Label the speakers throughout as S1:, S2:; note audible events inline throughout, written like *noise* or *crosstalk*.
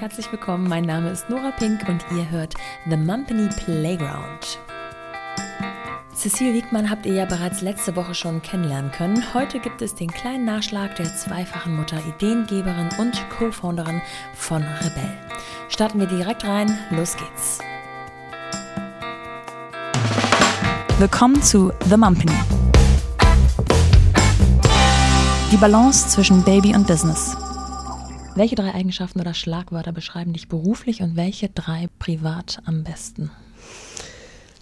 S1: herzlich willkommen. Mein Name ist Nora Pink und ihr hört The Mumpany Playground. Cecile Wiegmann habt ihr ja bereits letzte Woche schon kennenlernen können. Heute gibt es den kleinen Nachschlag der zweifachen Mutter, Ideengeberin und Co-Founderin von Rebell. Starten wir direkt rein. Los geht's.
S2: Willkommen zu The Mumpany. Die Balance zwischen Baby und Business.
S1: Welche drei Eigenschaften oder Schlagwörter beschreiben dich beruflich und welche drei privat am besten?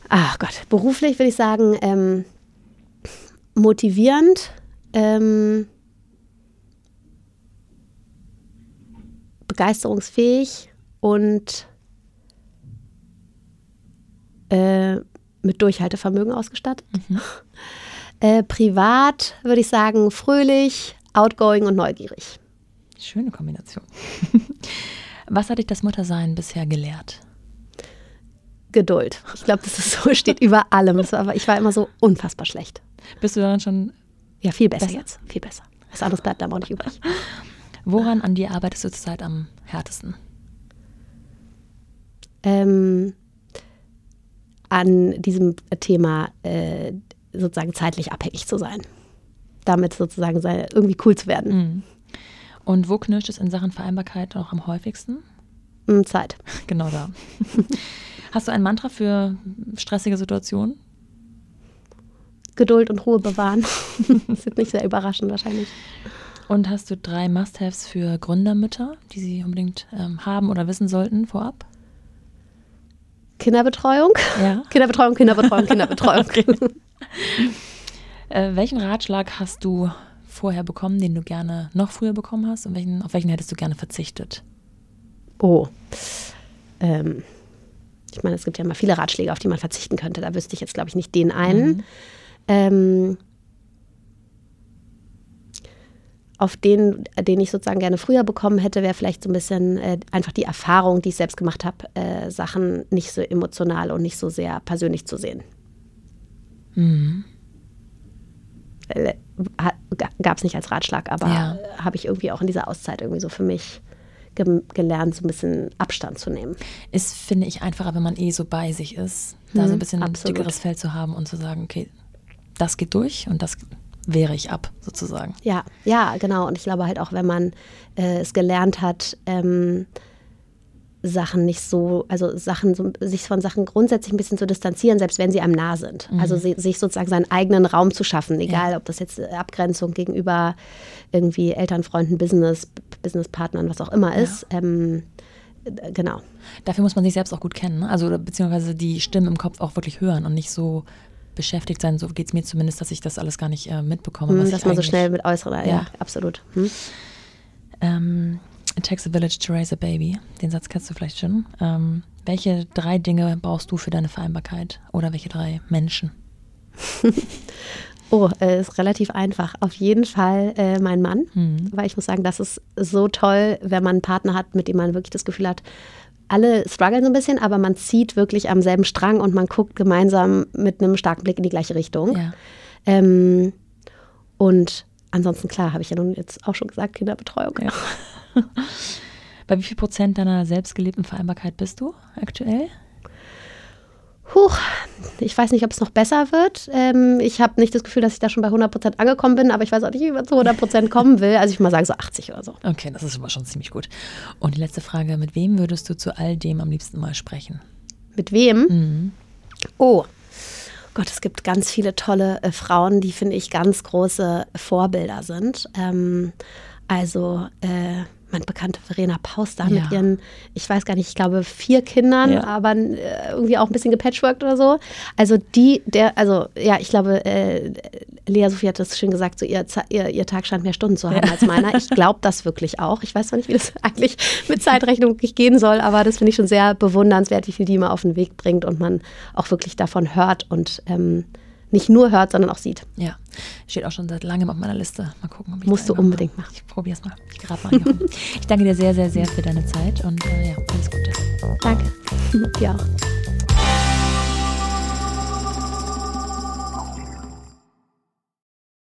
S3: Ach Gott, beruflich würde ich sagen, ähm, motivierend, ähm, begeisterungsfähig und äh, mit Durchhaltevermögen ausgestattet. Mhm. *laughs* Äh, privat würde ich sagen, fröhlich, outgoing und neugierig.
S1: Schöne Kombination. *laughs* Was hat dich das Muttersein bisher gelehrt?
S3: Geduld. Ich glaube, das ist so, steht über allem. Aber ich war immer so unfassbar schlecht.
S1: Bist du daran schon?
S3: Ja, viel besser, besser? jetzt. Viel besser. Was anderes bleibt da auch nicht übrig. *laughs*
S1: Woran an dir arbeitest du zurzeit am härtesten?
S3: Ähm, an diesem Thema äh, sozusagen zeitlich abhängig zu sein. Damit sozusagen irgendwie cool zu werden. Mhm.
S1: Und wo knirscht es in Sachen Vereinbarkeit noch am häufigsten?
S3: Mm, Zeit. *laughs*
S1: Genau da. Hast du ein Mantra für stressige Situationen?
S3: Geduld und Ruhe bewahren. *laughs* das wird nicht sehr überraschend wahrscheinlich.
S1: Und hast du drei Must-Haves für Gründermütter, die sie unbedingt ähm, haben oder wissen sollten vorab?
S3: Kinderbetreuung. Ja. *laughs* Kinderbetreuung, Kinderbetreuung, Kinderbetreuung.
S1: äh, welchen Ratschlag hast du vorher bekommen, den du gerne noch früher bekommen hast? Und welchen, auf welchen hättest du gerne verzichtet?
S3: Oh. Ähm, ich meine, es gibt ja immer viele Ratschläge, auf die man verzichten könnte. Da wüsste ich jetzt, glaube ich, nicht den einen. Mhm. Ähm, auf den, den ich sozusagen gerne früher bekommen hätte, wäre vielleicht so ein bisschen äh, einfach die Erfahrung, die ich selbst gemacht habe, äh, Sachen nicht so emotional und nicht so sehr persönlich zu sehen. Mhm. Äh, gab es nicht als Ratschlag, aber ja. habe ich irgendwie auch in dieser Auszeit irgendwie so für mich ge gelernt, so ein bisschen Abstand zu nehmen.
S1: Ist, finde ich, einfacher, wenn man eh so bei sich ist, da so ein mhm, bisschen ein dickeres Feld zu haben und zu sagen, okay, das geht durch und das wehre ich ab, sozusagen.
S3: Ja, ja, genau. Und ich glaube halt auch, wenn man äh, es gelernt hat, ähm, Sachen nicht so, also Sachen, so, sich von Sachen grundsätzlich ein bisschen zu distanzieren, selbst wenn sie einem nah sind. Mhm. Also sich sozusagen seinen eigenen Raum zu schaffen, egal ja. ob das jetzt Abgrenzung gegenüber irgendwie Eltern, Freunden, Business, Businesspartnern, was auch immer ja. ist. Ähm, genau.
S1: Dafür muss man sich selbst auch gut kennen, ne? also beziehungsweise die Stimmen im Kopf auch wirklich hören und nicht so beschäftigt sein. So geht es mir zumindest, dass ich das alles gar nicht äh, mitbekomme.
S3: Hm, dass man so schnell mit äußerer, ja, ja absolut. Hm?
S1: Ähm, It takes a village to raise a baby. Den Satz kennst du vielleicht schon. Ähm, welche drei Dinge brauchst du für deine Vereinbarkeit? Oder welche drei Menschen? *laughs*
S3: oh, äh, ist relativ einfach. Auf jeden Fall äh, mein Mann, mhm. weil ich muss sagen, das ist so toll, wenn man einen Partner hat, mit dem man wirklich das Gefühl hat, alle strugglen so ein bisschen, aber man zieht wirklich am selben Strang und man guckt gemeinsam mit einem starken Blick in die gleiche Richtung. Ja. Ähm, und ansonsten, klar, habe ich ja nun jetzt auch schon gesagt, Kinderbetreuung. Ja. *laughs* *laughs*
S1: Bei wie viel Prozent deiner selbstgelebten Vereinbarkeit bist du aktuell?
S3: Huch, ich weiß nicht, ob es noch besser wird. Ähm, ich habe nicht das Gefühl, dass ich da schon bei 100 Prozent angekommen bin, aber ich weiß auch nicht, wie man zu 100 Prozent kommen will. Also ich würde mal sagen, so 80 oder so.
S1: Okay, das ist schon mal schon ziemlich gut. Und die letzte Frage, mit wem würdest du zu all dem am liebsten mal sprechen?
S3: Mit wem? Mhm. Oh, Gott, es gibt ganz viele tolle äh, Frauen, die, finde ich, ganz große Vorbilder sind. Ähm, also äh, meine bekannte Verena Paus da ja. mit ihren, ich weiß gar nicht, ich glaube vier Kindern, ja. aber äh, irgendwie auch ein bisschen gepatchworked oder so. Also die, der, also ja, ich glaube, äh, Lea Sophie hat das schön gesagt, so ihr, ihr, ihr Tag scheint mehr Stunden zu haben ja. als meiner. Ich glaube das wirklich auch. Ich weiß zwar nicht, wie das *laughs* eigentlich mit Zeitrechnung wirklich gehen soll, aber das finde ich schon sehr bewundernswert, wie viel die immer auf den Weg bringt und man auch wirklich davon hört und ähm, nicht nur hört, sondern auch sieht.
S1: Ja, steht auch schon seit langem auf meiner Liste. Mal gucken, ob ich
S3: Musst du unbedingt machen.
S1: Ich probiere es mal. Ich gerade mal. *laughs* ich danke dir sehr, sehr, sehr für deine Zeit und äh, ja, alles Gute.
S3: Danke. *laughs* Dir auch.